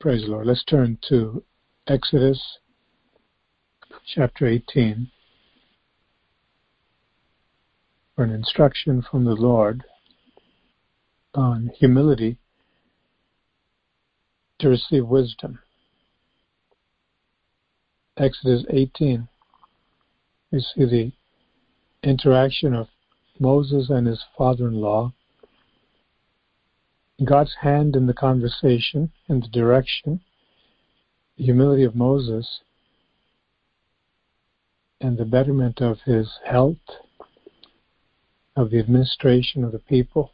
Praise the Lord. Let's turn to Exodus chapter 18 for an instruction from the Lord on humility to receive wisdom. Exodus 18, you see the interaction of Moses and his father in law, God's hand in the conversation, in the direction, the humility of Moses, and the betterment of his health, of the administration of the people,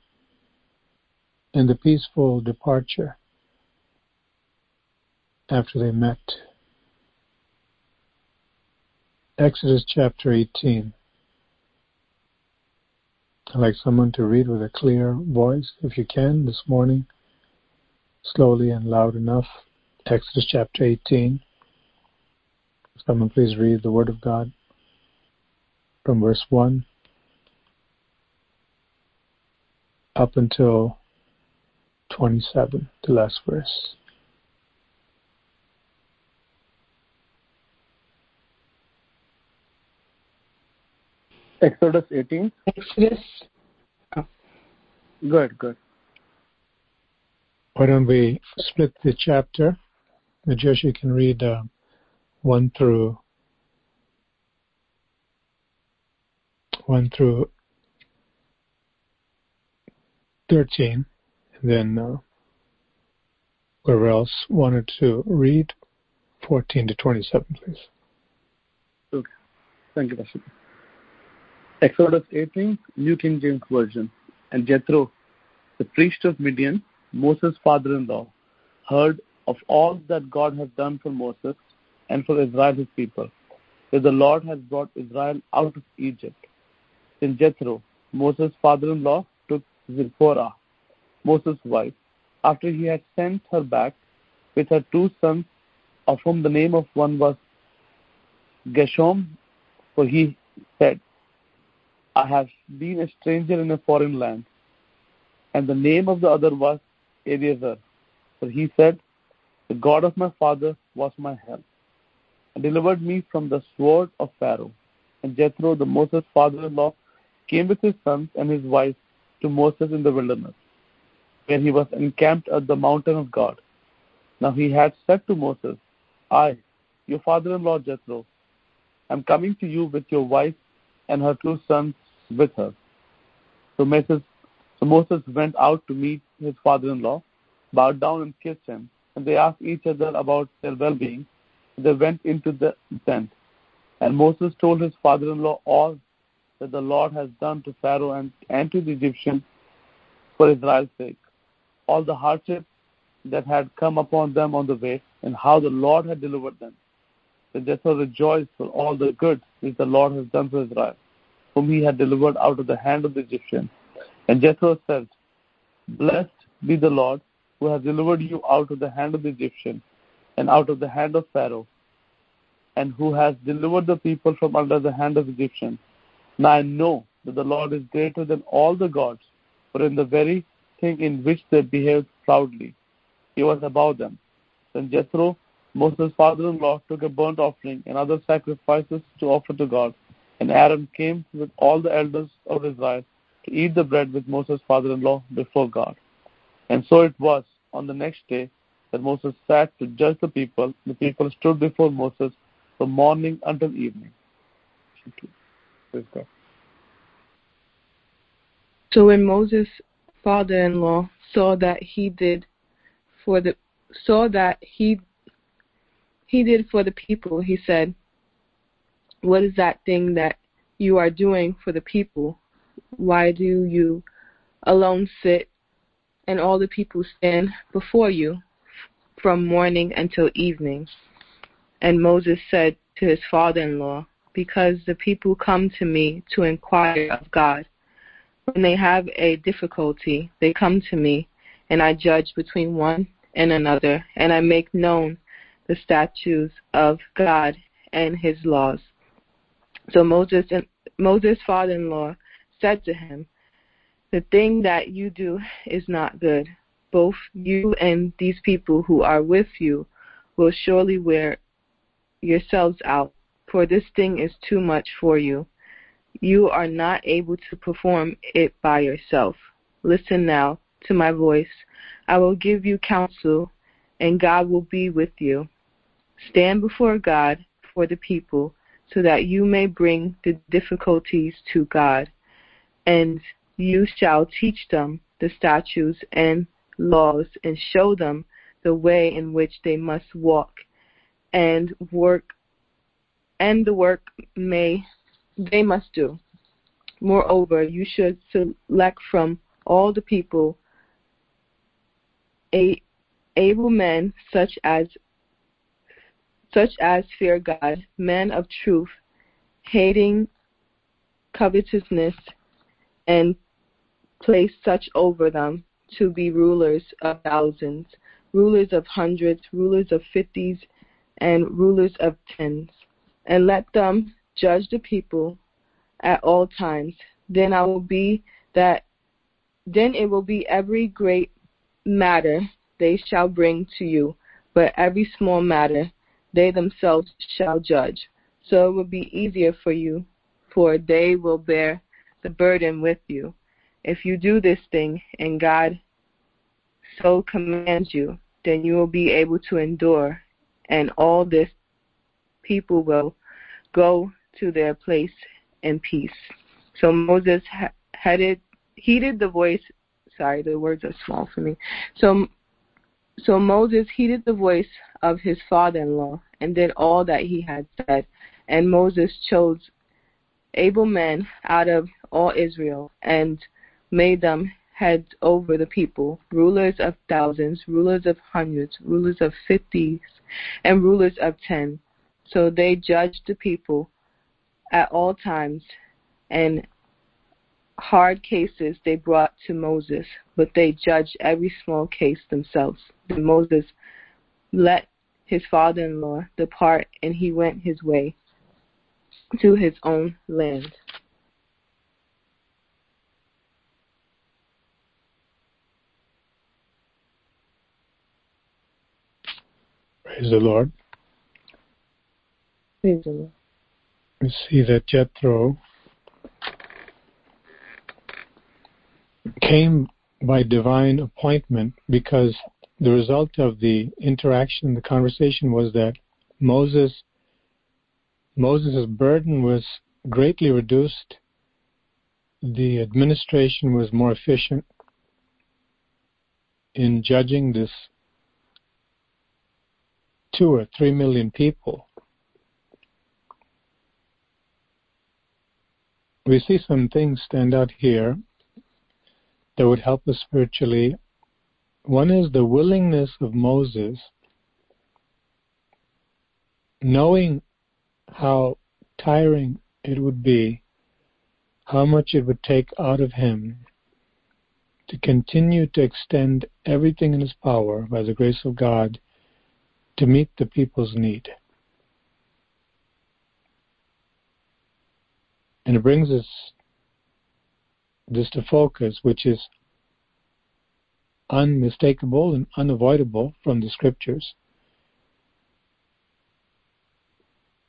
and the peaceful departure after they met. Exodus chapter 18. I'd like someone to read with a clear voice, if you can, this morning, slowly and loud enough. Exodus chapter 18. Someone please read the Word of God from verse 1 up until 27, the last verse. Exodus 18. Exodus. Oh. Good, good. Why don't we split the chapter? Joshi can read uh, 1 through 1 through 13, and then uh, whoever else wanted to read 14 to 27, please. Okay. Thank you, Pastor. Exodus 18, New King James Version. And Jethro, the priest of Midian, Moses' father-in-law, heard of all that God had done for Moses and for Israel his people, that the Lord had brought Israel out of Egypt. Then Jethro, Moses' father-in-law, took Zipporah, Moses' wife, after he had sent her back with her two sons, of whom the name of one was Gershom, for he said, I have been a stranger in a foreign land. And the name of the other was Eliezer, for he said, The God of my father was my help, and delivered me from the sword of Pharaoh. And Jethro, the Moses' father-in-law, came with his sons and his wife to Moses in the wilderness, where he was encamped at the mountain of God. Now he had said to Moses, I, your father-in-law Jethro, am coming to you with your wife and her two sons with her. So Moses, so Moses went out to meet his father-in-law, bowed down and kissed him, and they asked each other about their well-being. They went into the tent, and Moses told his father-in-law all that the Lord has done to Pharaoh and, and to the Egyptians for Israel's sake, all the hardships that had come upon them on the way, and how the Lord had delivered them. They therefore rejoiced for all the good which the Lord has done for Israel whom he had delivered out of the hand of the Egyptian. And Jethro said, Blessed be the Lord who has delivered you out of the hand of the Egyptian and out of the hand of Pharaoh, and who has delivered the people from under the hand of the Egyptian. Now I know that the Lord is greater than all the gods, for in the very thing in which they behaved proudly, he was above them. Then Jethro, Moses' father-in-law, took a burnt offering and other sacrifices to offer to God. And Aaron came with all the elders of Israel to eat the bread with Moses' father in law before God. And so it was on the next day that Moses sat to judge the people. The people stood before Moses from morning until evening. So when Moses' father in law saw that he did for the saw that he he did for the people, he said, what is that thing that you are doing for the people? Why do you alone sit and all the people stand before you from morning until evening? And Moses said to his father in law, Because the people come to me to inquire of God. When they have a difficulty, they come to me, and I judge between one and another, and I make known the statutes of God and his laws. So Moses and Moses' father-in-law said to him, "The thing that you do is not good. both you and these people who are with you will surely wear yourselves out, for this thing is too much for you. You are not able to perform it by yourself. Listen now to my voice. I will give you counsel, and God will be with you. Stand before God for the people, so that you may bring the difficulties to God, and you shall teach them the statutes and laws, and show them the way in which they must walk, and work, and the work may they must do. Moreover, you should select from all the people a, able men such as such as fear God, men of truth, hating covetousness, and place such over them to be rulers of thousands, rulers of hundreds, rulers of fifties, and rulers of tens. And let them judge the people at all times. Then I will be that then it will be every great matter they shall bring to you, but every small matter they themselves shall judge. So it will be easier for you, for they will bear the burden with you. If you do this thing and God so commands you, then you will be able to endure, and all this people will go to their place in peace. So Moses headed, heeded the voice. Sorry, the words are small for me. So, so Moses heeded the voice of his father-in-law and did all that he had said. And Moses chose able men out of all Israel and made them heads over the people, rulers of thousands, rulers of hundreds, rulers of fifties, and rulers of ten. So they judged the people at all times, and hard cases they brought to Moses, but they judged every small case themselves. Then Moses let his father in law depart, and he went his way to his own land. Praise the Lord. Praise the Lord. We see that Jethro came by divine appointment because the result of the interaction, the conversation was that Moses Moses' burden was greatly reduced. The administration was more efficient in judging this two or three million people. We see some things stand out here that would help us spiritually. One is the willingness of Moses, knowing how tiring it would be, how much it would take out of him to continue to extend everything in his power by the grace of God to meet the people's need. And it brings us this to focus, which is unmistakable and unavoidable from the scriptures.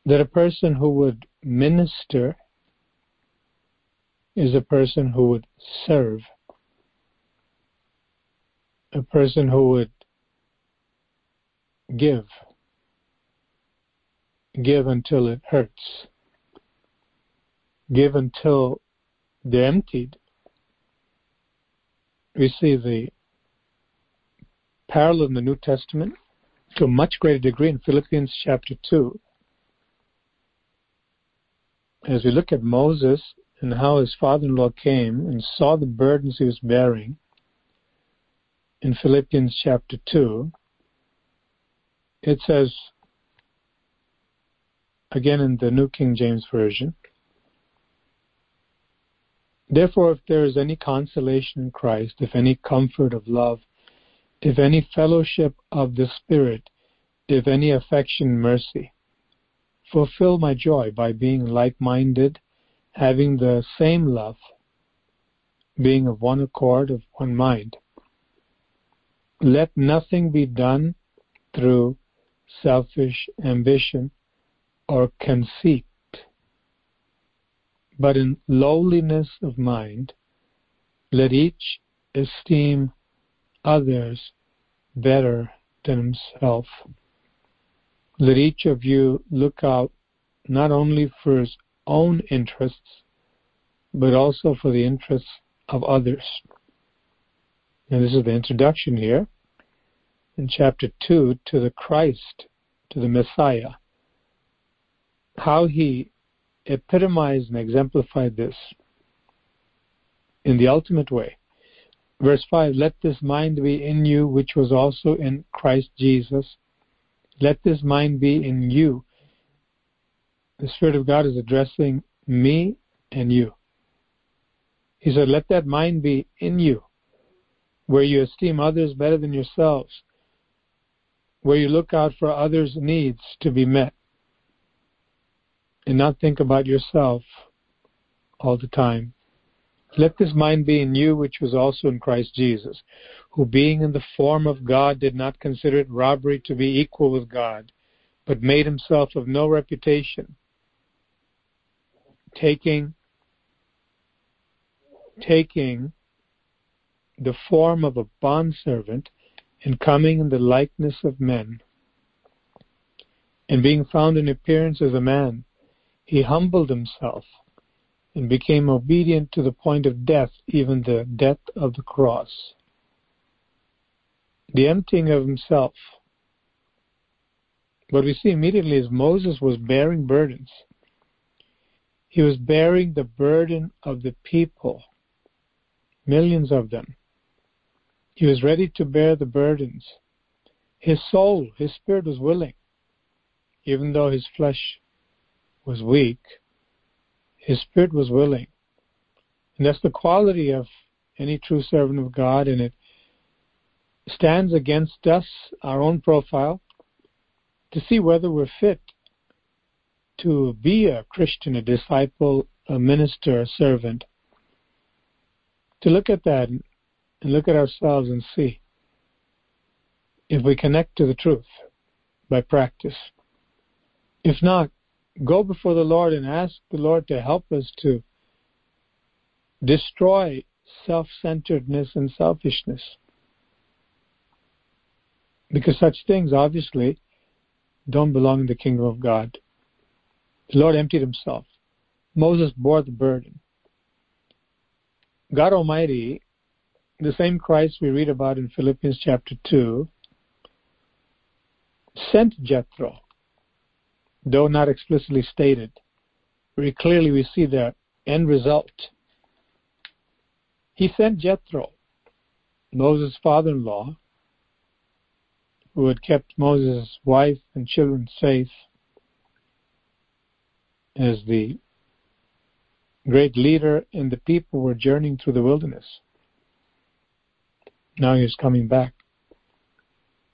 That a person who would minister is a person who would serve, a person who would give. Give until it hurts. Give until they're emptied. We see the parallel in the New Testament to a much greater degree in Philippians chapter 2. As we look at Moses and how his father in law came and saw the burdens he was bearing in Philippians chapter 2, it says, again in the New King James Version, Therefore, if there is any consolation in Christ, if any comfort of love, if any fellowship of the Spirit, if any affection mercy, fulfill my joy by being like minded, having the same love, being of one accord, of one mind. let nothing be done through selfish ambition or conceit, but in lowliness of mind, let each esteem others better than himself. Let each of you look out not only for his own interests, but also for the interests of others. And this is the introduction here in chapter 2 to the Christ, to the Messiah. How he epitomized and exemplified this in the ultimate way. Verse 5 Let this mind be in you, which was also in Christ Jesus. Let this mind be in you. The Spirit of God is addressing me and you. He said, Let that mind be in you, where you esteem others better than yourselves, where you look out for others' needs to be met, and not think about yourself all the time. Let this mind be in you, which was also in Christ Jesus, who being in the form of God did not consider it robbery to be equal with God, but made himself of no reputation, taking taking the form of a bondservant and coming in the likeness of men. And being found in appearance as a man, he humbled himself and became obedient to the point of death, even the death of the cross. The emptying of himself. What we see immediately is Moses was bearing burdens. He was bearing the burden of the people, millions of them. He was ready to bear the burdens. His soul, his spirit was willing, even though his flesh was weak his spirit was willing. And that's the quality of any true servant of God, and it stands against us, our own profile, to see whether we're fit to be a Christian, a disciple, a minister, a servant. To look at that and look at ourselves and see if we connect to the truth by practice. If not, go before the Lord and ask the Lord to help us to destroy self centeredness and selfishness. Because such things obviously don't belong in the kingdom of God. The Lord emptied himself. Moses bore the burden. God Almighty, the same Christ we read about in Philippians chapter 2, sent Jethro though not explicitly stated. Very clearly, we see the end result. He sent Jethro, Moses' father in law, who had kept Moses' wife and children safe as the great leader, and the people were journeying through the wilderness. Now he was coming back.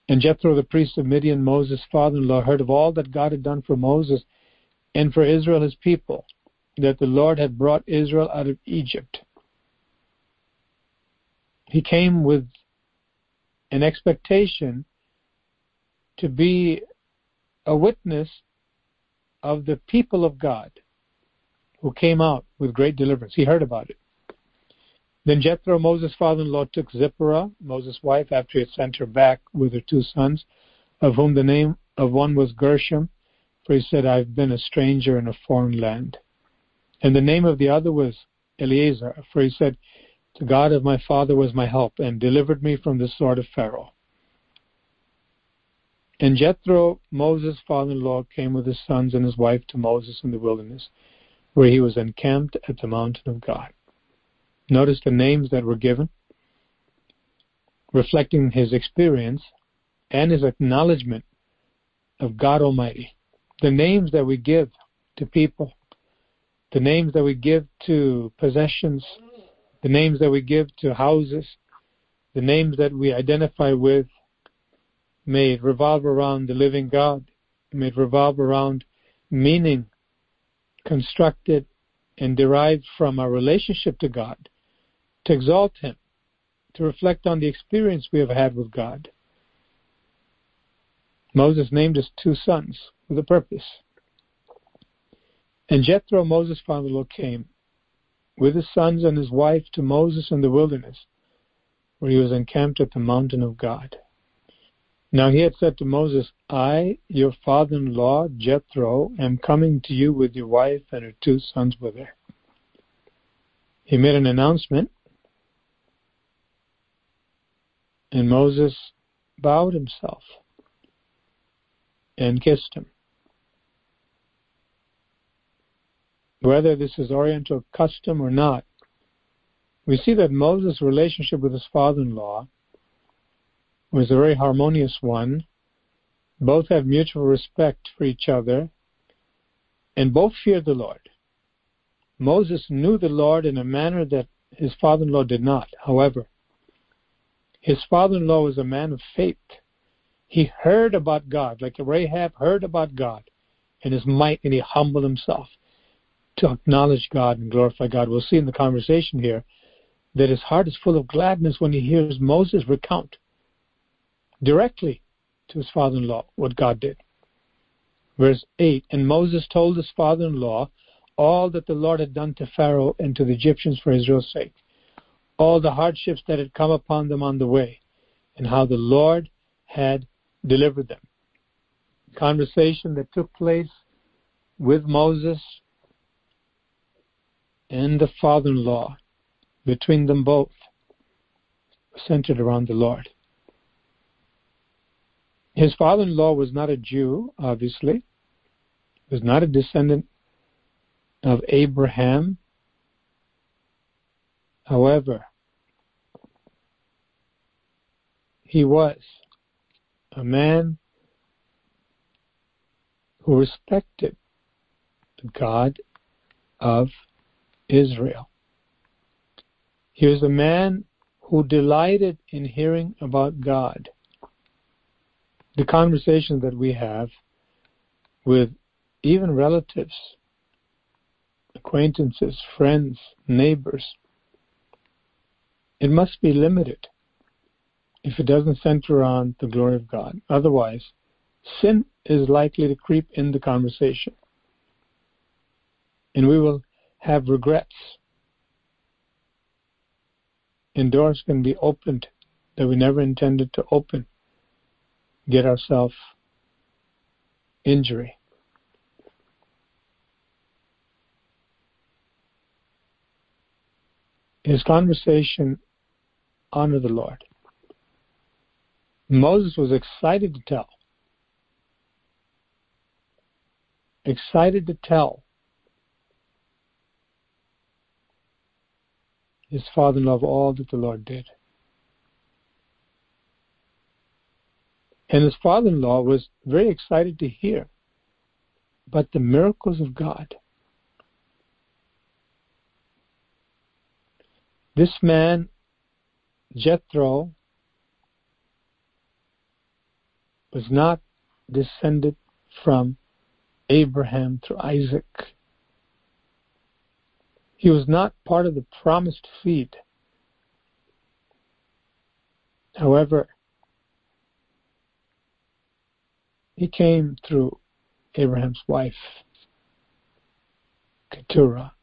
And Jethro, the priest of Midian, Moses' father in law, heard of all that God had done for Moses and for Israel, his people, that the Lord had brought Israel out of Egypt. He came with an expectation to be a witness of the people of God who came out with great deliverance. He heard about it. Then Jethro, Moses' father-in-law, took Zipporah, Moses' wife, after he had sent her back with her two sons, of whom the name of one was Gershom, for he said, I've been a stranger in a foreign land. And the name of the other was Eliezer, for he said, The God of my father was my help, and delivered me from the sword of Pharaoh. And Jethro, Moses' father-in-law, came with his sons and his wife to Moses in the wilderness, where he was encamped at the mountain of God. Notice the names that were given, reflecting his experience and his acknowledgement of God Almighty. The names that we give to people, the names that we give to possessions, the names that we give to houses, the names that we identify with may it revolve around the living God, may it revolve around meaning constructed and derived from our relationship to God to exalt Him, to reflect on the experience we have had with God. Moses named his two sons with a purpose. And Jethro, Moses' father-in-law, came with his sons and his wife to Moses in the wilderness, where he was encamped at the mountain of God. Now he had said to Moses, I, your father-in-law, Jethro, am coming to you with your wife and her two sons with her. He made an announcement, and Moses bowed himself and kissed him. Whether this is Oriental custom or not, we see that Moses' relationship with his father-in-law was a very harmonious one. Both have mutual respect for each other, and both feared the Lord. Moses knew the Lord in a manner that his father-in-law did not. However, his father-in-law was a man of faith. He heard about God, like Rahab heard about God and his might, and he humbled himself to acknowledge God and glorify God. We'll see in the conversation here that his heart is full of gladness when he hears Moses recount directly to his father in law what God did. Verse 8 And Moses told his father in law all that the Lord had done to Pharaoh and to the Egyptians for Israel's sake, all the hardships that had come upon them on the way, and how the Lord had delivered them. Conversation that took place with Moses and the father in law, between them both, centered around the Lord. His father in law was not a Jew, obviously, was not a descendant of Abraham. However, he was a man who respected the God of Israel. He was a man who delighted in hearing about God the conversations that we have with even relatives, acquaintances, friends, neighbors, it must be limited if it doesn't center on the glory of God. Otherwise, sin is likely to creep in the conversation. And we will have regrets. And doors can be opened that we never intended to open get ourselves injury. His conversation honored the Lord. Moses was excited to tell. Excited to tell his father in law all that the Lord did. And his father in law was very excited to hear about the miracles of God. This man, Jethro, was not descended from Abraham through Isaac. He was not part of the promised seed. However, He came through Abraham's wife, Keturah.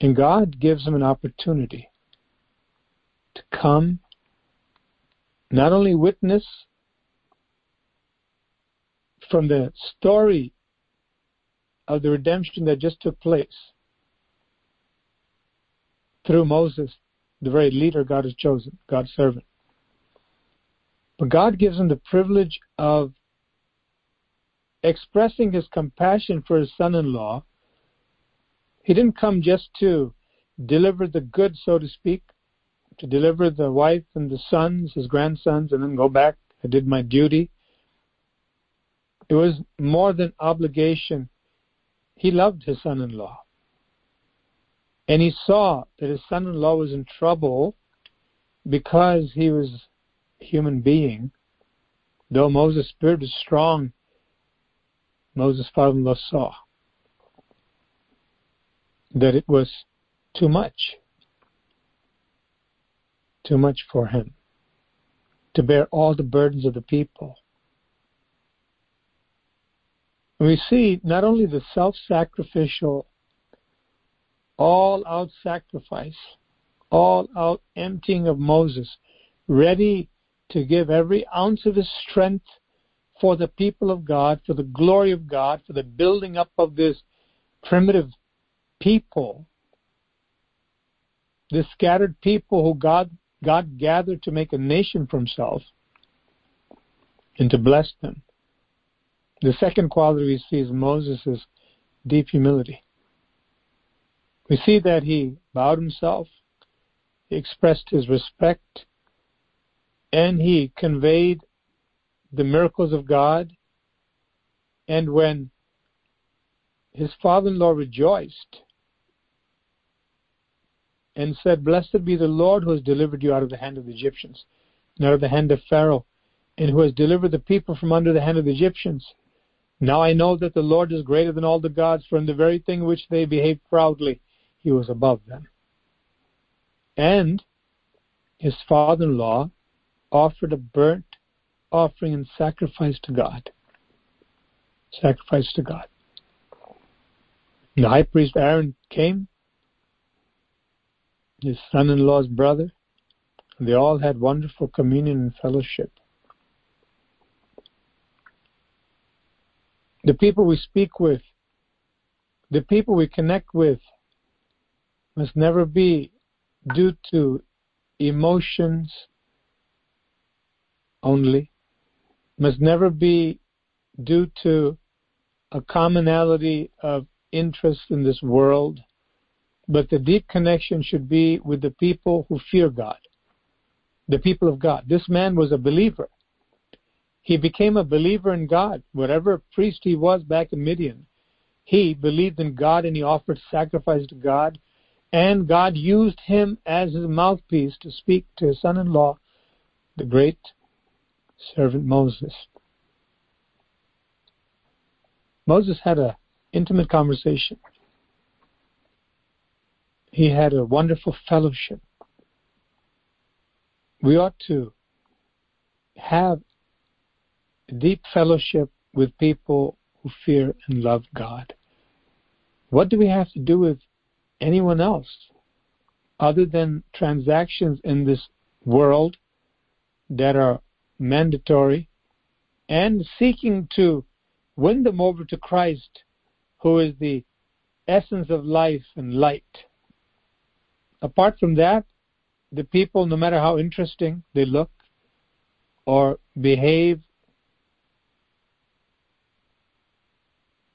And God gives him an opportunity to come, not only witness from the story of the redemption that just took place through Moses, the very leader God has chosen, God's servant, but God gives him the privilege of expressing his compassion for his son in law. He didn't come just to deliver the good, so to speak, to deliver the wife and the sons, his grandsons, and then go back. I did my duty. It was more than obligation. He loved his son in law. And he saw that his son in law was in trouble because he was a human being, though Moses' spirit was strong, Moses' father-in-law saw that it was too much. Too much for him to bear all the burdens of the people. We see not only the self sacrificial, all out sacrifice, all out emptying of Moses, ready to give every ounce of his strength for the people of God, for the glory of God, for the building up of this primitive people, the scattered people who God, God gathered to make a nation for himself and to bless them. The second quality we see is Moses' deep humility. We see that he bowed himself, he expressed his respect, and he conveyed the miracles of God. And when his father in law rejoiced and said, Blessed be the Lord who has delivered you out of the hand of the Egyptians, and out of the hand of Pharaoh, and who has delivered the people from under the hand of the Egyptians. Now I know that the Lord is greater than all the gods, for in the very thing which they behaved proudly, he was above them. And his father in law offered a burnt offering and sacrifice to God. Sacrifice to God. The high priest Aaron came, his son in law's brother. They all had wonderful communion and fellowship. The people we speak with, the people we connect with, must never be due to emotions only, must never be due to a commonality of interest in this world, but the deep connection should be with the people who fear God, the people of God. This man was a believer. He became a believer in God. Whatever priest he was back in Midian, he believed in God and he offered sacrifice to God and God used him as his mouthpiece to speak to his son in law, the great servant Moses. Moses had an intimate conversation. He had a wonderful fellowship. We ought to have deep fellowship with people who fear and love God. What do we have to do with anyone else other than transactions in this world that are mandatory and seeking to win them over to Christ, who is the essence of life and light. Apart from that, the people, no matter how interesting they look or behave,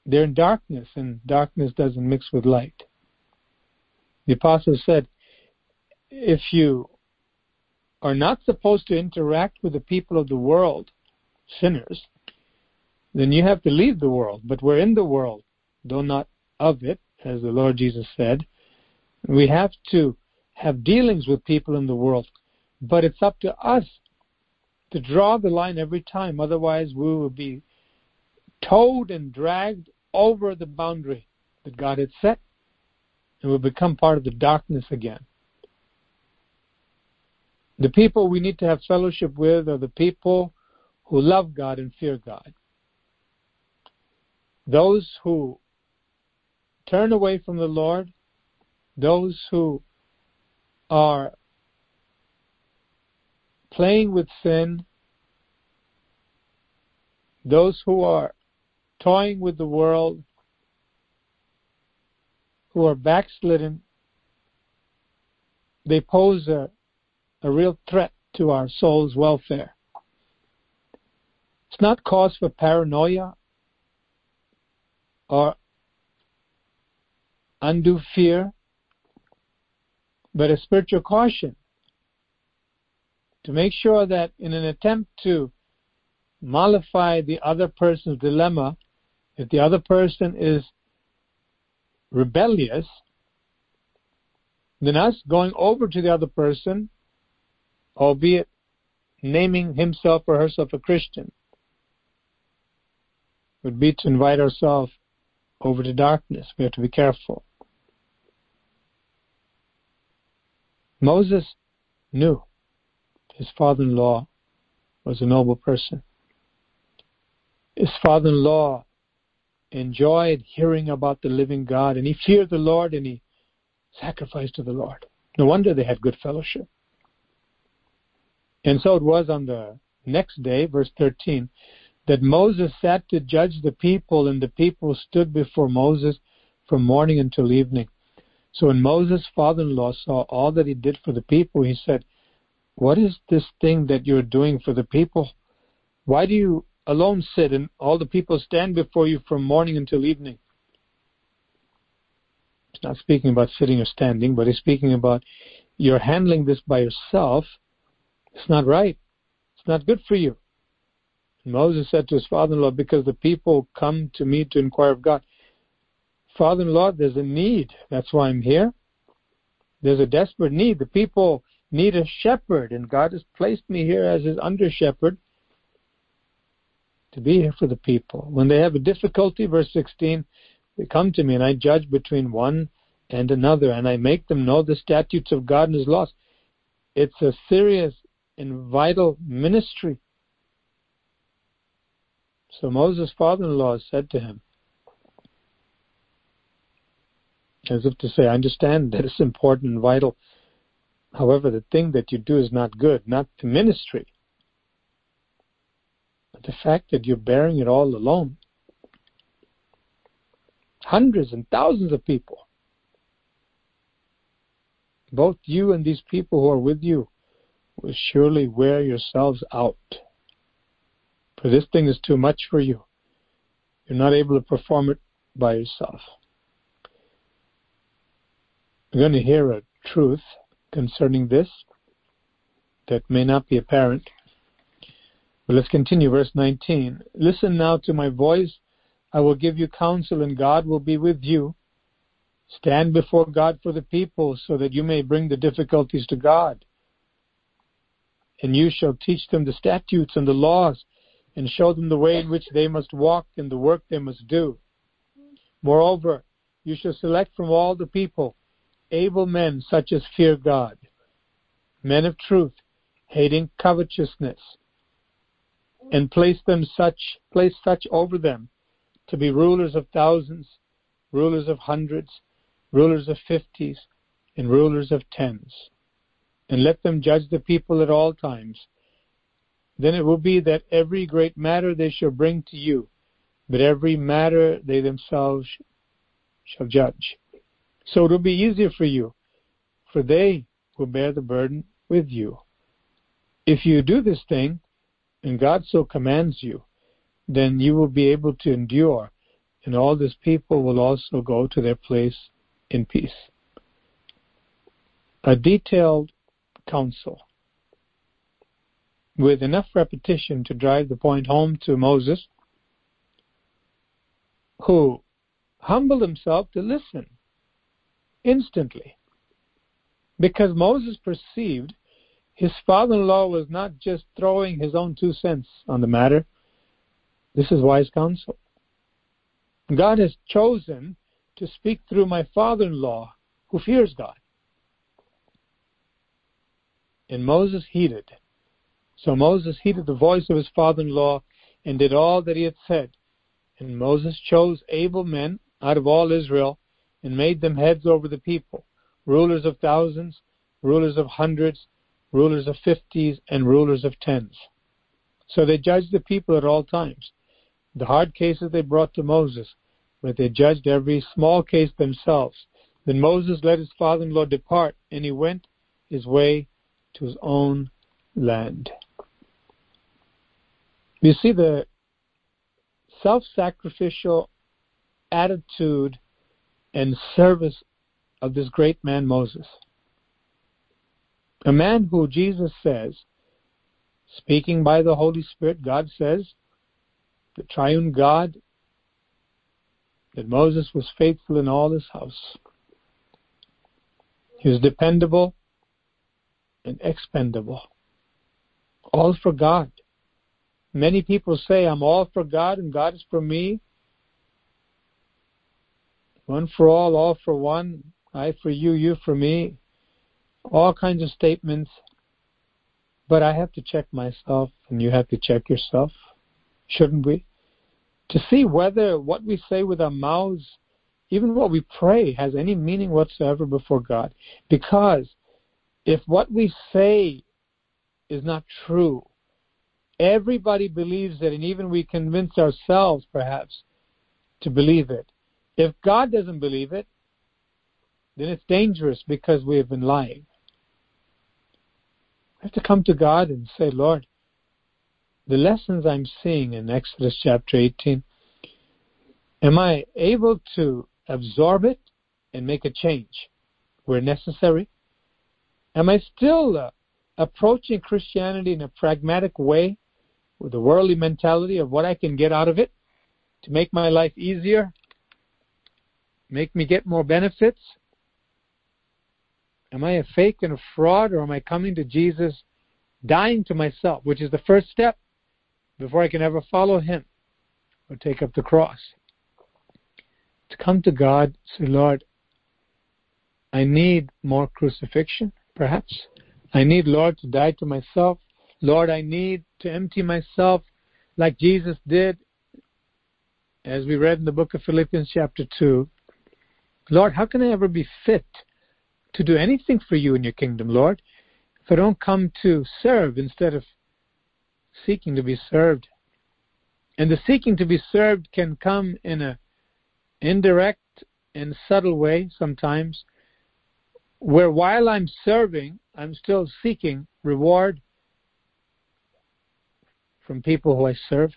they're in darkness, and darkness doesn't mix with light. The apostle said, if you are not supposed to interact with the people of the world, sinners, then you have to leave the world. But we're in the world, though not of it, as the Lord Jesus said. We have to have dealings with people in the world. But it's up to us to draw the line every time. Otherwise, we will be towed and dragged over the boundary that God had set and will become part of the darkness again. The people we need to have fellowship with are the people who love God and fear God. Those who turn away from the Lord, those who are playing with sin, those who are toying with the world, who are backslidden, they pose a, a real threat to our soul's welfare. It's not cause for paranoia or undue fear, but a spiritual caution to make sure that in an attempt to mollify the other person's dilemma, if the other person is rebellious, then us going over to the other person, albeit naming himself or herself a Christian, would be to invite ourselves over to darkness. We have to be careful. Moses knew his father in law was a noble person. His father in law enjoyed hearing about the living God and he feared the Lord and he sacrificed to the Lord. No wonder they had good fellowship. And so it was on the next day, verse 13, that Moses sat to judge the people, and the people stood before Moses from morning until evening. So when Moses' father in law saw all that he did for the people, he said, What is this thing that you're doing for the people? Why do you alone sit and all the people stand before you from morning until evening? He's not speaking about sitting or standing, but he's speaking about you're handling this by yourself. It's not right. It's not good for you. And Moses said to his father in law, Because the people come to me to inquire of God. Father in law, there's a need. That's why I'm here. There's a desperate need. The people need a shepherd, and God has placed me here as his under shepherd to be here for the people. When they have a difficulty, verse 16, they come to me, and I judge between one and another, and I make them know the statutes of God and his laws. It's a serious and vital ministry. So Moses' father in law said to him, as if to say, I understand that it's important and vital. However, the thing that you do is not good, not the ministry, but the fact that you're bearing it all alone. Hundreds and thousands of people. Both you and these people who are with you will surely wear yourselves out. For this thing is too much for you. You're not able to perform it by yourself. We're going to hear a truth concerning this that may not be apparent. But let's continue, verse 19. Listen now to my voice. I will give you counsel, and God will be with you. Stand before God for the people, so that you may bring the difficulties to God and you shall teach them the statutes and the laws, and show them the way in which they must walk and the work they must do. Moreover, you shall select from all the people able men such as fear God, men of truth, hating covetousness, and place them such place such over them to be rulers of thousands, rulers of hundreds, rulers of fifties, and rulers of tens and let them judge the people at all times. Then it will be that every great matter they shall bring to you, but every matter they themselves shall judge. So it will be easier for you, for they will bear the burden with you. If you do this thing, and God so commands you, then you will be able to endure, and all this people will also go to their place in peace. A detailed counsel. With enough repetition to drive the point home to Moses, who humbled himself to listen instantly. Because Moses perceived his father in law was not just throwing his own two cents on the matter. This is wise counsel. God has chosen to speak through my father in law who fears God. And Moses heeded. So Moses heeded the voice of his father in law and did all that he had said. And Moses chose able men out of all Israel and made them heads over the people, rulers of thousands, rulers of hundreds, rulers of fifties, and rulers of tens. So they judged the people at all times. The hard cases they brought to Moses, but they judged every small case themselves. Then Moses let his father in law depart, and he went his way to his own land. You see the self sacrificial attitude and service of this great man Moses. A man who Jesus says, speaking by the Holy Spirit, God says, the triune God, that Moses was faithful in all his house. He was dependable, and expendable. All for God. Many people say, I'm all for God and God is for me. One for all, all for one. I for you, you for me. all kinds of statements, but I have to check myself, and you have to check yourself, shouldn't we? To see whether what we say with our mouths, even what we pray, has any meaning whatsoever before God. Because if what we say is not true, everybody believes it, and even we convince ourselves, perhaps, to believe it. If God doesn't believe it, then it's dangerous because we have been lying. We have to come to God and say, Lord, the lessons I'm seeing in Exodus chapter 18, am I able to absorb it and make a change where necessary? Am I still uh, approaching Christianity in a pragmatic way with a worldly mentality of what I can get out of it to make my life easier, make me get more benefits? Am I a fake and a fraud, or am I coming to Jesus, dying to myself, which is the first step before I can ever follow Him or take up the cross? To come to God, say, Lord, I need more crucifixion, perhaps. I need, Lord, to die to myself. Lord, I need to empty myself like Jesus did, as we read in the book of Philippians, chapter 2. Lord, how can I ever be fit to do anything for you in your kingdom, Lord, if I don't come to serve instead of seeking to be served. And the seeking to be served can come in a indirect and subtle way sometimes, where while I'm serving, I'm still seeking reward from people who I serve.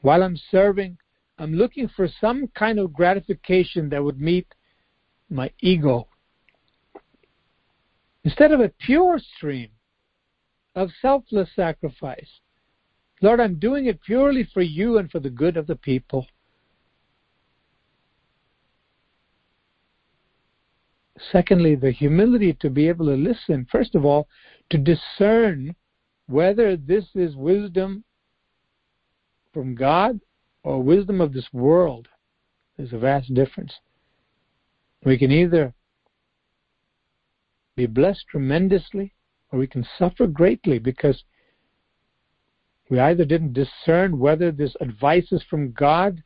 While I'm serving, I'm looking for some kind of gratification that would meet my ego instead of a pure stream of selfless sacrifice. Lord, I'm doing it purely for you and for the good of the people. Secondly, the humility to be able to listen. First of all, to discern whether this is wisdom from God or wisdom of this world. There's a vast difference. We can either be blessed tremendously or we can suffer greatly because we either didn't discern whether this advice is from God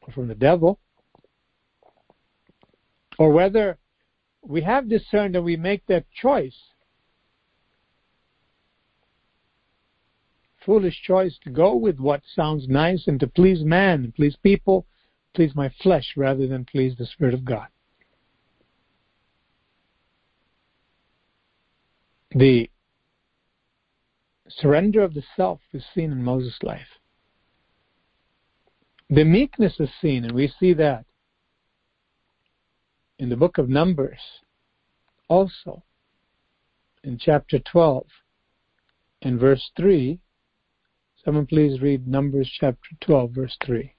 or from the devil, or whether we have discerned and we make that choice. Foolish choice to go with what sounds nice and to please man and please people, please my flesh rather than please the Spirit of God. The surrender of the self is seen in Moses' life. The meekness is seen, and we see that in the book of Numbers also in chapter 12 and verse 3. Someone please read Numbers chapter 12, verse 3.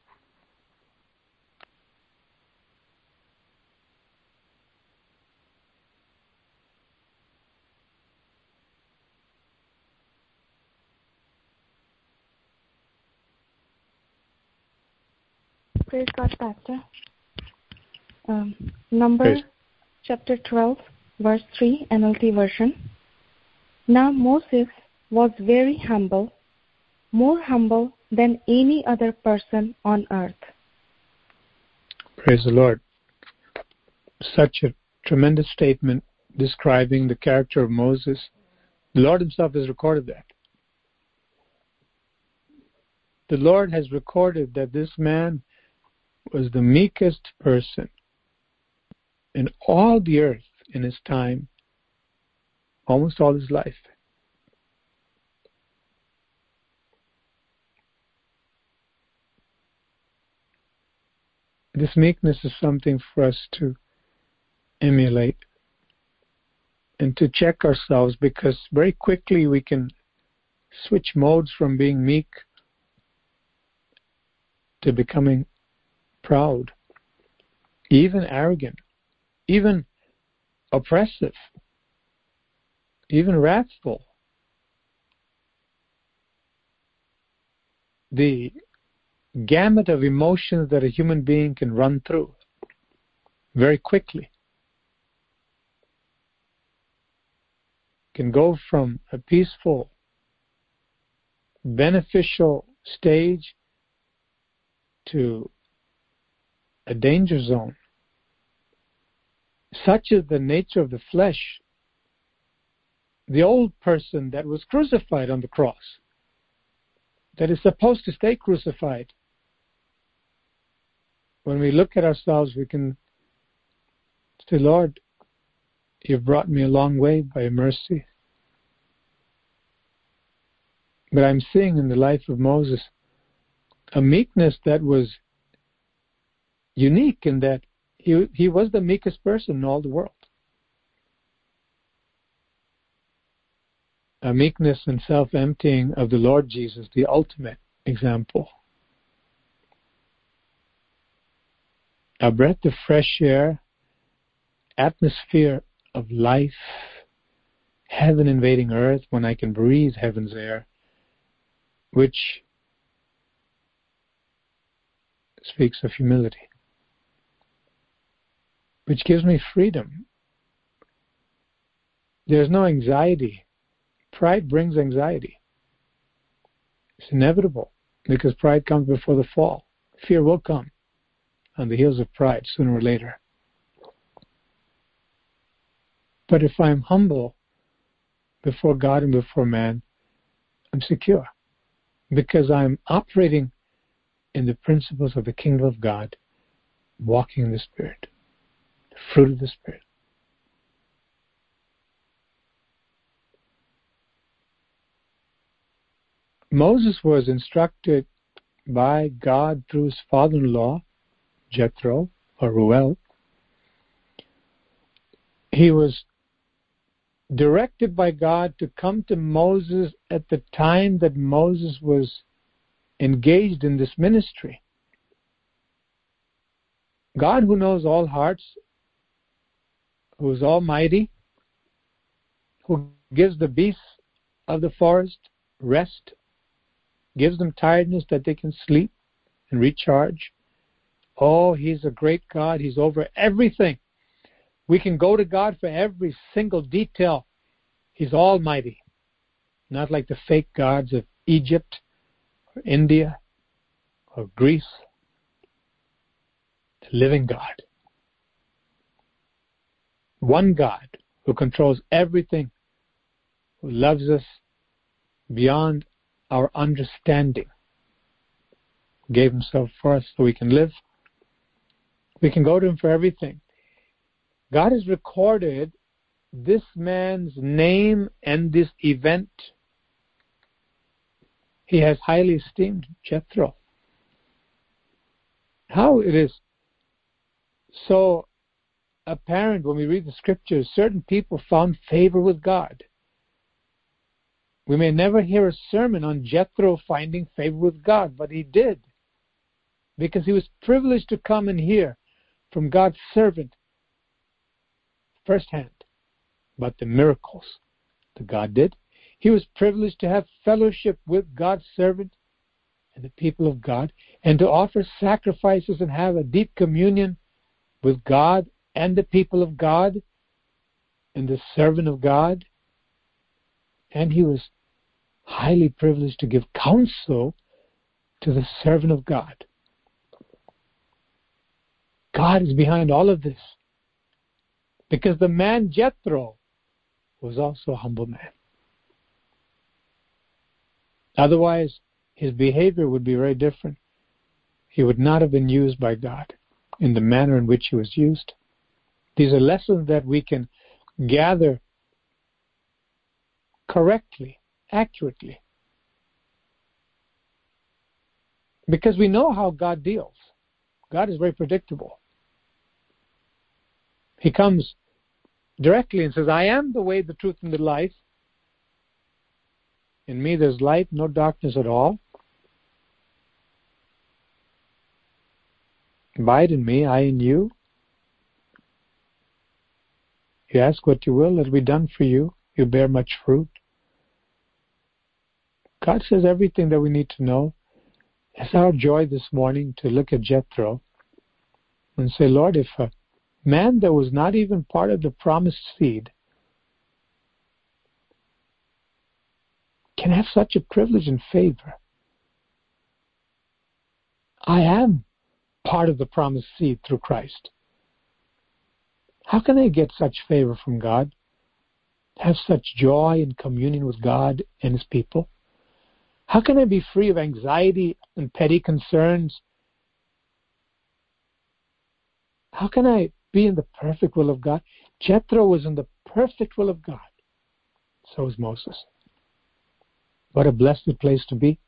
Praise God, Pastor. Um, number chapter 12, verse 3, NLT version. Now Moses was very humble, more humble than any other person on earth. Praise the Lord. Such a tremendous statement describing the character of Moses. The Lord Himself has recorded that. The Lord has recorded that this man was the meekest person in all the earth in his time, almost all his life. This meekness is something for us to emulate and to check ourselves because very quickly we can switch modes from being meek to becoming proud, even arrogant, even oppressive, even wrathful. The gamut of emotions that a human being can run through very quickly. can go from a peaceful, beneficial stage to a danger zone. Such is the nature of the flesh. The old person that was crucified on the cross, that is supposed to stay crucified. When we look at ourselves, we can say, Lord, you've brought me a long way by mercy. But I'm seeing in the life of Moses a meekness that was unique in that he, he was the meekest person in all the world. A meekness and self emptying of the Lord Jesus, the ultimate example. A breath of fresh air, atmosphere of life, heaven invading earth when I can breathe heaven's air, which speaks of humility, which gives me freedom. There's no anxiety. Pride brings anxiety. It's inevitable because pride comes before the fall. Fear will come on the heels of pride sooner or later. But if I'm humble before God and before man, I'm secure because I'm operating in the principles of the kingdom of God, walking in the Spirit, the fruit of the Spirit. Moses was instructed by God through his father in law, Jethro, or Reuel. He was directed by God to come to Moses at the time that Moses was engaged in this ministry. God, who knows all hearts, who is almighty, who gives the beasts of the forest rest, gives them tiredness that they can sleep and recharge. Oh, He's a great God. He's over everything. We can go to God for every single detail. He's almighty, not like the fake gods of Egypt or India or Greece. The living God. One God who controls everything, who loves us beyond our understanding, gave himself for us so we can live. We can go to him for everything. God has recorded this man's name and this event. He has highly esteemed Jethro. How it is so apparent when we read the scriptures, certain people found favor with God. We may never hear a sermon on Jethro finding favor with God, but he did. Because he was privileged to come and hear from God's servant firsthand about the miracles that God did. He was privileged to have fellowship with God's servant and the people of God and to offer sacrifices and have a deep communion with God and the people of God and the servant of God. And he was highly privileged to give counsel to the servant of God. God is behind all of this. Because the man Jethro was also a humble man. Otherwise, his behavior would be very different. He would not have been used by God in the manner in which he was used. These are lessons that we can gather correctly, accurately. Because we know how God deals. God is very predictable. He comes directly and says, I am the way, the truth, and the life. In me there's light, no darkness at all. Abide in me, I in you. You ask what you will, it'll be done for you. You bear much fruit. God says everything that we need to know. It's our joy this morning to look at Jethro and say, Lord, if a man that was not even part of the promised seed can have such a privilege and favor. I am part of the promised seed through Christ. How can I get such favor from God? Have such joy in communion with God and His people? How can I be free of anxiety and petty concerns? How can I be in the perfect will of God? Jethro was in the perfect will of God. So is Moses. What a blessed place to be.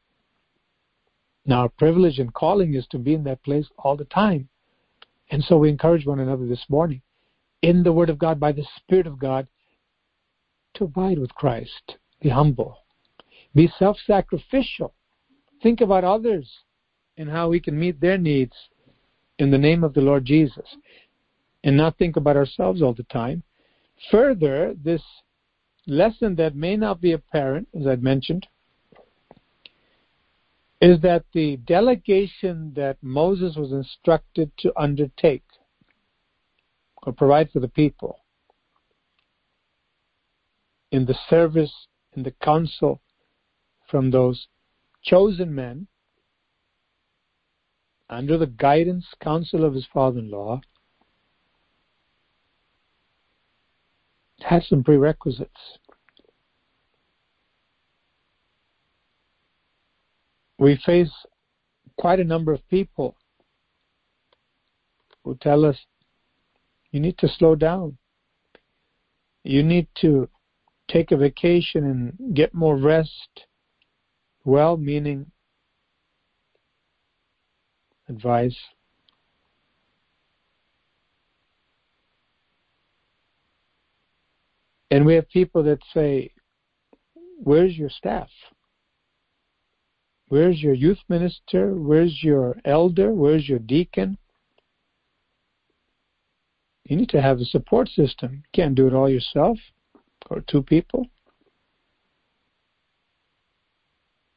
Now, our privilege and calling is to be in that place all the time. And so we encourage one another this morning, in the Word of God, by the Spirit of God, to abide with Christ, be humble, be self sacrificial, think about others and how we can meet their needs in the name of the Lord Jesus, and not think about ourselves all the time. Further, this lesson that may not be apparent, as I've mentioned, is that the delegation that Moses was instructed to undertake or provide for the people in the service, in the counsel from those chosen men under the guidance counsel of his father-in-law some prerequisites. we face quite a number of people who tell us you need to slow down. You need to take a vacation and get more rest. Well meaning advice. And we have people that say, Where's your staff? Where's your youth minister? Where's your elder? Where's your deacon? You need to have a support system. You can't do it all yourself or two people.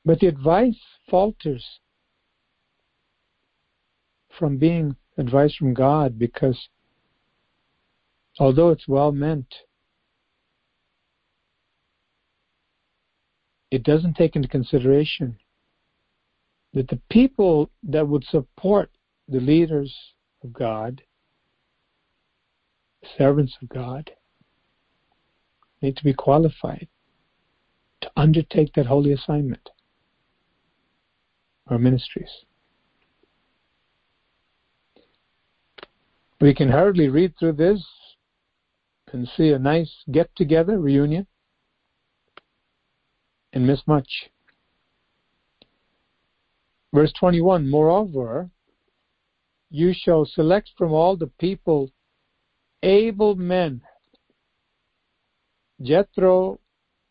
But the advice falters from being advice from God because although it's well meant, it doesn't take into consideration that the people that would support the leaders of God, servants of God, need to be qualified to undertake that holy assignment or ministries. We can hardly read through this and see a nice get together reunion and miss much. Verse 21 Moreover, you shall select from all the people able men. Jethro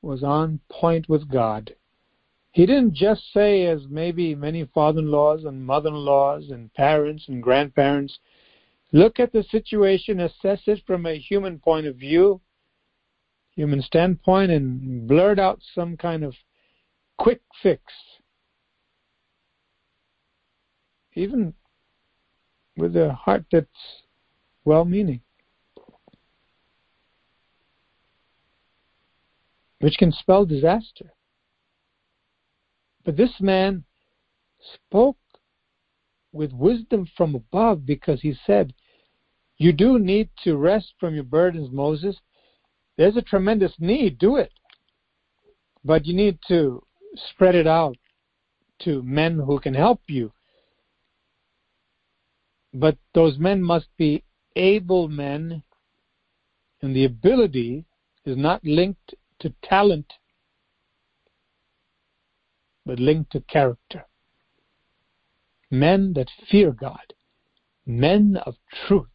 was on point with God. He didn't just say, as maybe many father in laws and mother in laws and parents and grandparents, look at the situation, assess it from a human point of view, human standpoint, and blurt out some kind of quick fix even with a heart that's well meaning, which can spell disaster. But this man spoke with wisdom from above because he said, You do need to rest from your burdens, Moses. There's a tremendous need, do it. But you need to spread it out to men who can help you but those men must be able men, and the ability is not linked to talent, but linked to character. Men that fear God, men of truth.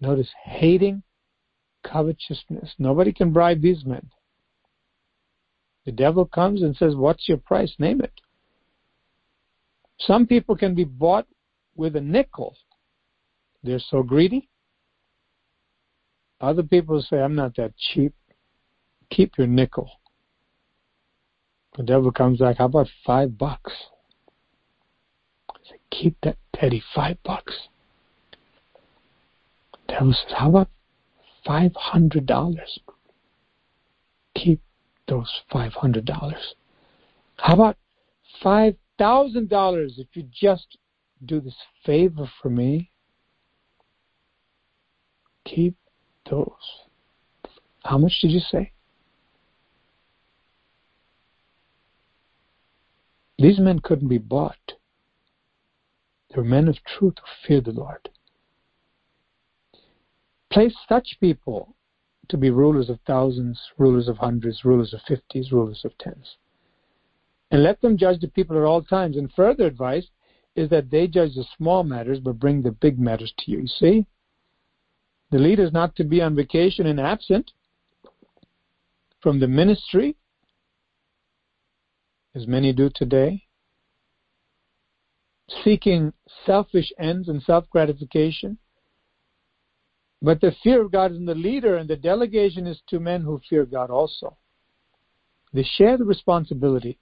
Notice hating covetousness. Nobody can bribe these men. The devil comes and says, What's your price? Name it. Some people can be bought with a nickel. They're so greedy. Other people say, I'm not that cheap. Keep your nickel. The devil comes back, how about five bucks? I say, keep that petty five bucks. The devil says, how about five hundred dollars? Keep those $500. How about $5,000 if you just do this favor for me? Keep those. How much did you say? These men couldn't be bought. They were men of truth who feared the Lord. Place such people to be rulers of thousands, rulers of hundreds, rulers of fifties, rulers of tens. And let them judge the people at all times. And further advice is that they judge the small matters but bring the big matters to you. You see? The leader is not to be on vacation and absent from the ministry, as many do today, seeking selfish ends and self gratification. But the fear of God is in the leader, and the delegation is to men who fear God also. They share the responsibility,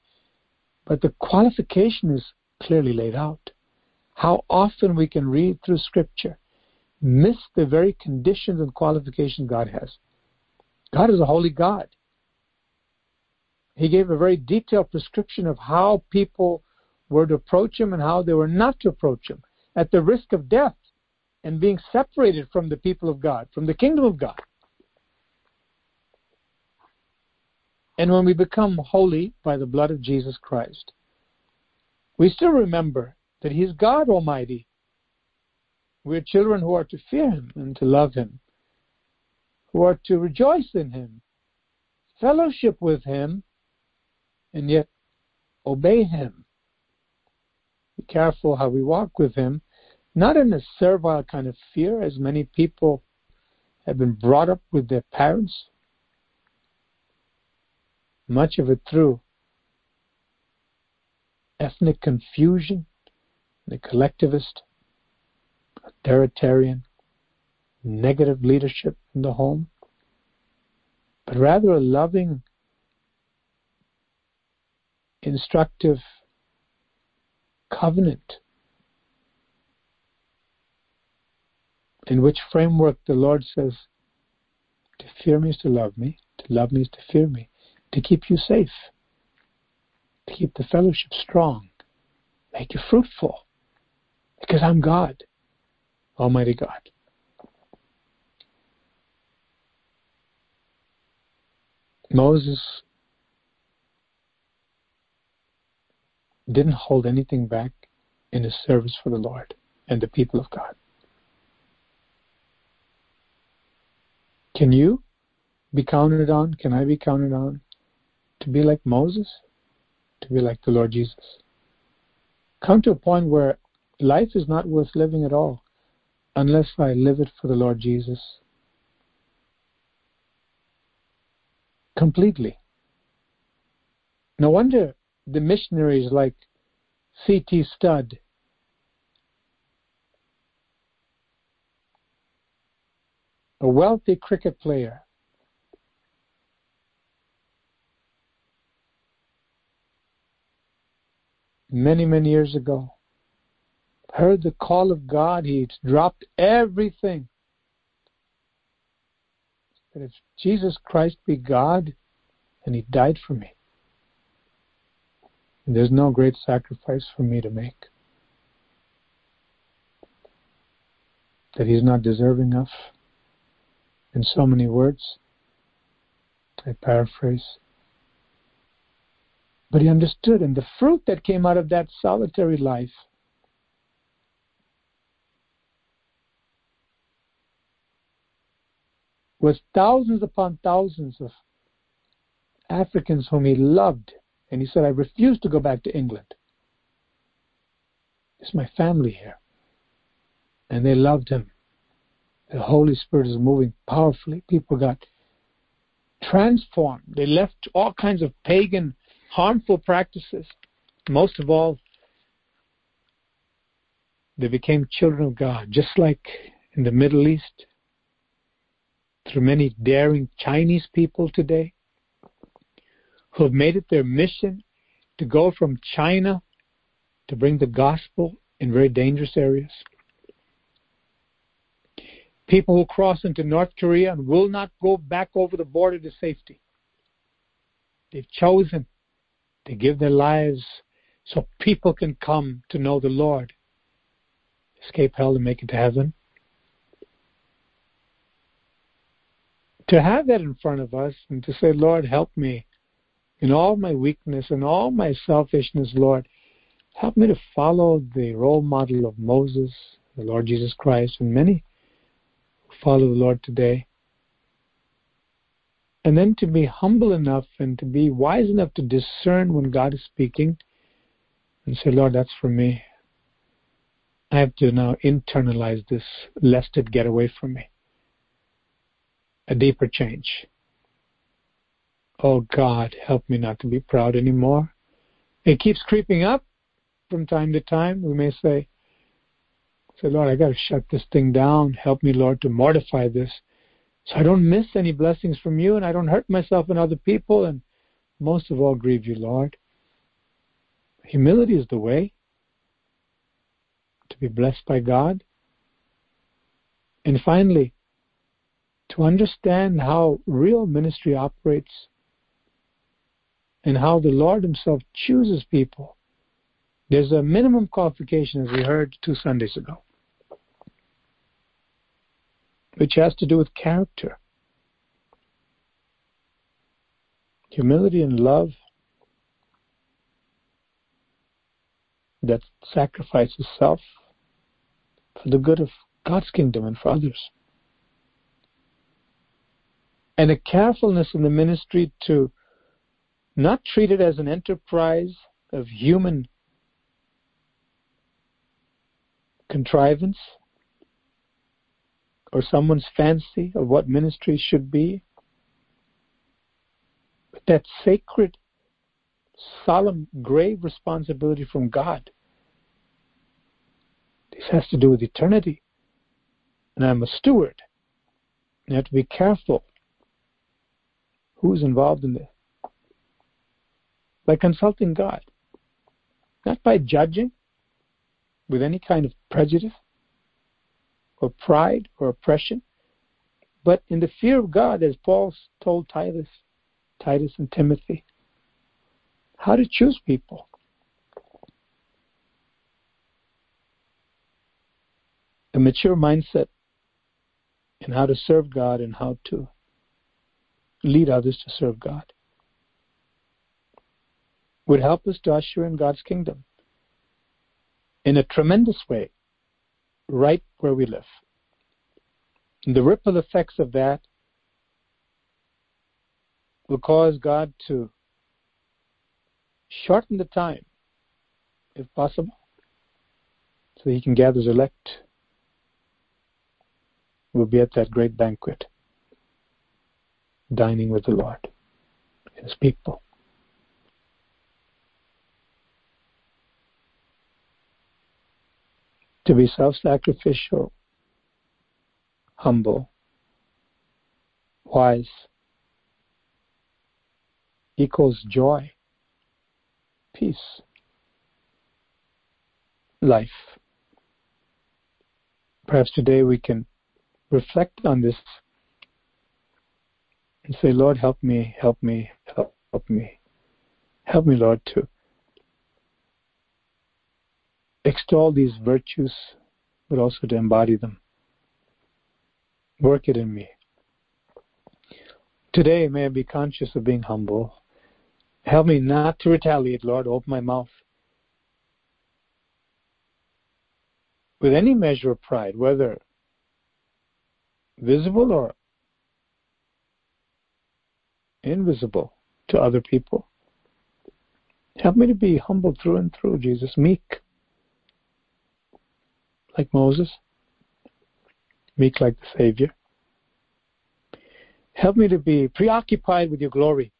but the qualification is clearly laid out. How often we can read through Scripture, miss the very conditions and qualifications God has. God is a holy God. He gave a very detailed prescription of how people were to approach Him and how they were not to approach Him at the risk of death and being separated from the people of God, from the kingdom of God. And when we become holy by the blood of Jesus Christ, we still remember that He is God Almighty. We're children who are to fear Him and to love Him, who are to rejoice in Him, fellowship with Him, and yet obey Him. Be careful how we walk with Him not in a servile kind of fear, as many people have been brought up with their parents, much of it through ethnic confusion, the collectivist, authoritarian, negative leadership in the home, but rather a loving, instructive covenant in which framework the Lord says, to fear me is to love me, to love me is to fear me, to keep you safe, to keep the fellowship strong, make you fruitful, because I'm God, Almighty God. Moses didn't hold anything back in his service for the Lord and the people of God. Can you be counted on? Can I be counted on to be like Moses? To be like the Lord Jesus? Come to a point where life is not worth living at all unless I live it for the Lord Jesus completely. No wonder the missionaries like C.T. Studd a wealthy cricket player. Many, many years ago, heard the call of God. He dropped everything. That if Jesus Christ be God, and He died for me, there's no great sacrifice for me to make. That He's not deserving of in so many words. I paraphrase. But he understood, and the fruit that came out of that solitary life was thousands upon thousands of Africans whom he loved. And he said, I refuse to go back to England. It's my family here. And they loved him. The Holy Spirit is moving powerfully. People got transformed. They left all kinds of pagan, harmful practices. Most of all, they became children of God, just like in the Middle East, through many daring Chinese people today who have made it their mission to go from China to bring the gospel in very dangerous areas people who cross into North Korea and will not go back over the border to safety. They've chosen. to give their lives so people can come to know the Lord, escape hell and make it to heaven. To have that in front of us and to say, Lord, help me in all my weakness and all my selfishness, Lord, help me to follow the role model of Moses, the Lord Jesus Christ, and many follow the Lord today. And then to be humble enough and to be wise enough to discern when God is speaking and say, Lord, that's for me. I have to now internalize this lest it get away from me. A deeper change. Oh God, help me not to be proud anymore. It keeps creeping up from time to time. We may say, say, Lord, I got to shut this thing down. Help me, Lord, to mortify this so I don't miss any blessings from you and I don't hurt myself and other people and most of all grieve you, Lord. Humility is the way to be blessed by God. And finally, to understand how real ministry operates and how the Lord Himself chooses people. There's a minimum qualification, as we heard two Sundays ago, which has to do with character, humility, and love that sacrifices self for the good of God's kingdom and for others. And a carefulness in the ministry to not treat it as an enterprise of human contrivance or someone's fancy of what ministry should be, but that sacred, solemn, grave responsibility from God. This has to do with eternity. And I'm a steward. You have to be careful who's involved in this by consulting God, not by judging with any kind of prejudice or pride or oppression, but in the fear of God, as Paul told Titus, Titus and Timothy, how to choose people. A mature mindset in how to serve God and how to lead others to serve God would help us to usher in God's kingdom in a tremendous way right where we live. And the ripple effects of that will cause God to shorten the time, if possible, so he can gather his elect. We'll be at that great banquet, dining with the Lord, his people. To be self sacrificial, humble, wise equals joy, peace, life. Perhaps today we can reflect on this and say, Lord, help me, help me, help, me. Help me, Lord, to extol these virtues, but also to embody them. Work it in me. Today, may I be conscious of being humble. Help me not to retaliate, Lord. Open my mouth. With any measure of pride, whether visible or invisible to other people. Help me to be humble through and through, Jesus, meek like Moses, meek like the Savior. Help me to be preoccupied with your glory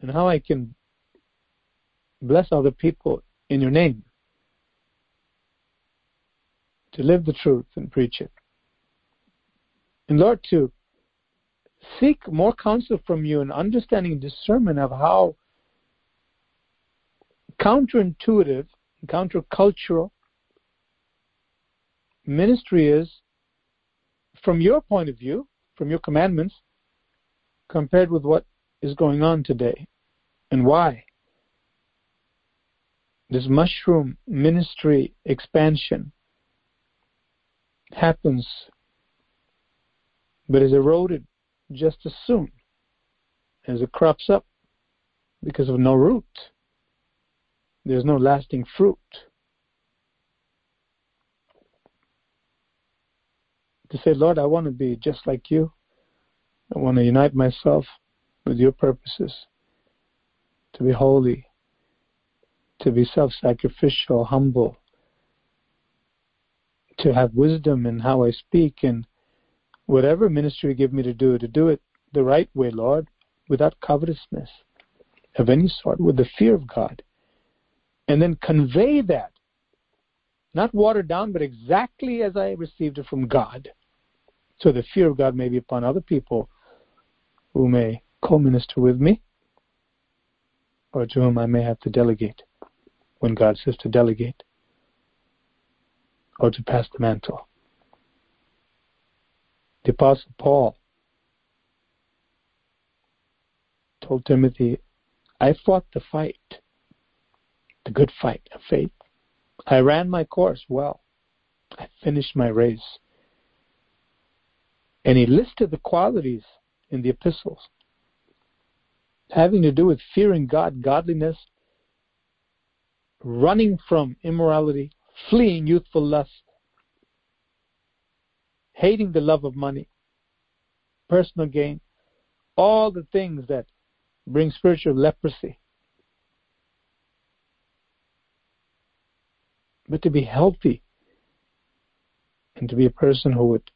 and how I can bless other people in your name, to live the truth and preach it. And Lord, to seek more counsel from you and understanding and discernment of how counterintuitive, countercultural, ministry is from your point of view, from your commandments, compared with what is going on today and why. This mushroom ministry expansion happens but is eroded just as soon as it crops up because of no root. There's no lasting fruit. To say, Lord, I want to be just like you. I want to unite myself with your purposes, to be holy, to be self sacrificial, humble, to have wisdom in how I speak, and whatever ministry you give me to do, to do it the right way, Lord, without covetousness of any sort, with the fear of God. And then convey that, not watered down, but exactly as I received it from God. So the fear of God may be upon other people who may co minister with me, or to whom I may have to delegate when God says to delegate, or to pass the mantle. The Apostle Paul told Timothy, I fought the fight, the good fight of faith. I ran my course well. I finished my race. And he listed the qualities in the epistles having to do with fearing God, godliness, running from immorality, fleeing youthful lust, hating the love of money, personal gain, all the things that bring spiritual leprosy. But to be healthy and to be a person who would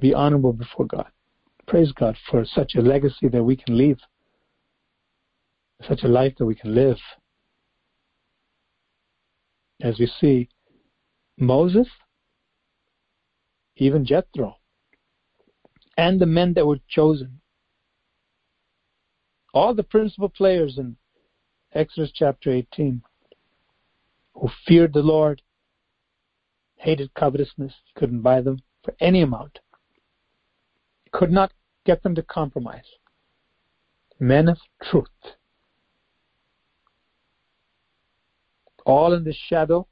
be honorable before God. Praise God for such a legacy that we can leave, such a life that we can live. As we see Moses, even Jethro, and the men that were chosen. All the principal players in Exodus chapter 18 who feared the Lord, hated covetousness, couldn't buy them for any amount, could not get them to compromise. Men of truth. All in the shadow,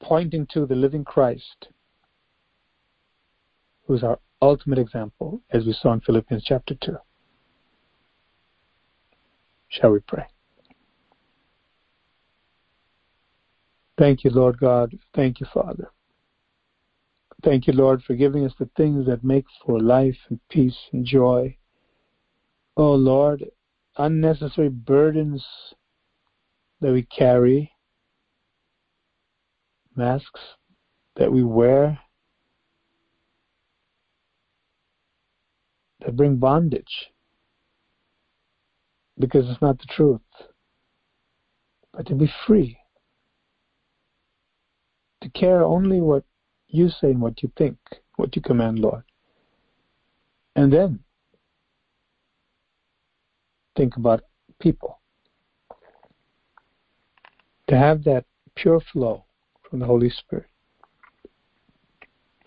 pointing to the living Christ, who's our ultimate example, as we saw in Philippians chapter 2. Shall we pray? Thank you, Lord God. Thank you, Father. Thank you, Lord, for giving us the things that make for life and peace and joy. Oh, Lord, unnecessary burdens that we carry, masks that we wear that bring bondage because it's not the truth, but to be free, to care only what you say and what you think, what you command, Lord. And then think about people. To have that pure flow from the Holy Spirit.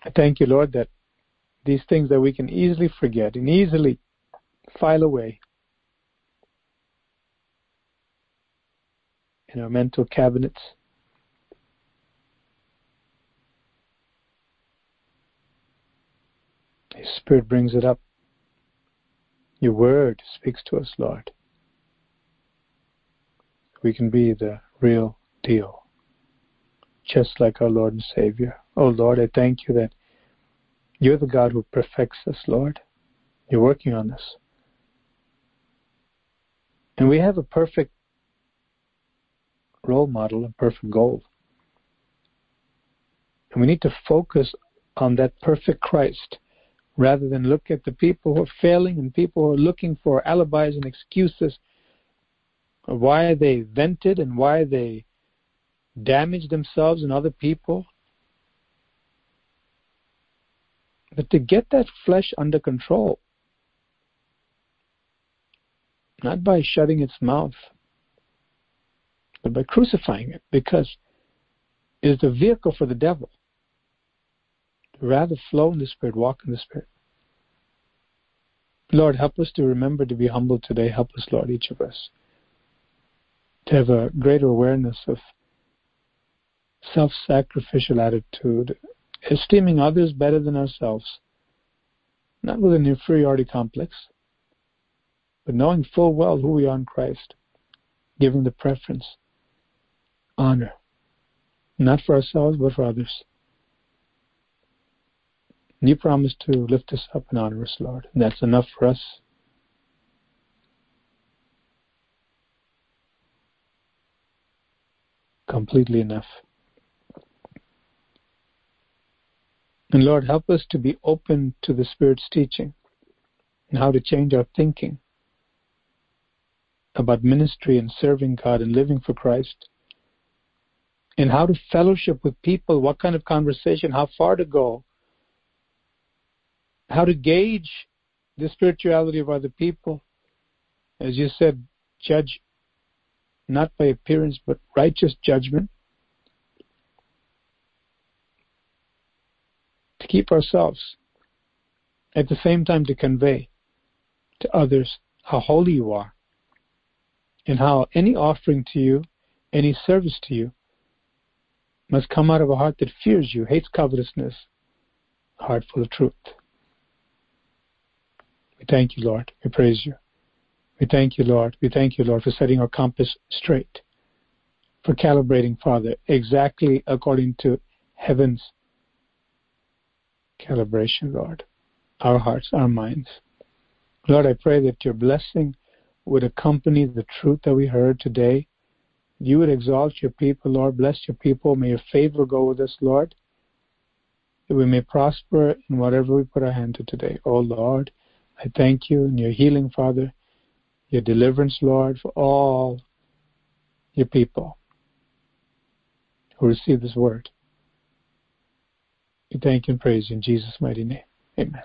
I thank you, Lord, that these things that we can easily forget and easily file away in our mental cabinets His Spirit brings it up. Your word speaks to us, Lord. We can be the real deal, just like our Lord and Savior. Oh, Lord, I thank you that you're the God who perfects us, Lord. You're working on us. And we have a perfect role model, a perfect goal. And we need to focus on that perfect Christ rather than look at the people who are failing and people who are looking for alibis and excuses why they vented and why they damaged themselves and other people. But to get that flesh under control, not by shutting its mouth, but by crucifying it, because it is the vehicle for the devil rather flow in the Spirit, walk in the Spirit. Lord, help us to remember to be humble today. Help us, Lord, each of us, to have a greater awareness of self sacrificial attitude, esteeming others better than ourselves, not with an inferiority complex, but knowing full well who we are in Christ, giving the preference, honor, not for ourselves, but for others. And you promise to lift us up and honor us, Lord. And that's enough for us. Completely enough. And Lord, help us to be open to the Spirit's teaching and how to change our thinking about ministry and serving God and living for Christ and how to fellowship with people, what kind of conversation, how far to go, how to gauge the spirituality of other people. As you said, judge not by appearance but righteous judgment. To keep ourselves, at the same time to convey to others how holy you are and how any offering to you, any service to you, must come out of a heart that fears you, hates covetousness, a heart full of truth. We thank you, Lord. We praise you. We thank you, Lord. We thank you, Lord, for setting our compass straight, for calibrating, Father, exactly according to heaven's calibration, Lord. Our hearts, our minds. Lord, I pray that your blessing would accompany the truth that we heard today. You would exalt your people, Lord. Bless your people. May your favor go with us, Lord. That we may prosper in whatever we put our hand to today. Oh, Lord, I thank you and your healing, Father, your deliverance, Lord, for all your people who receive this word. We thank and praise you in Jesus' mighty name. Amen.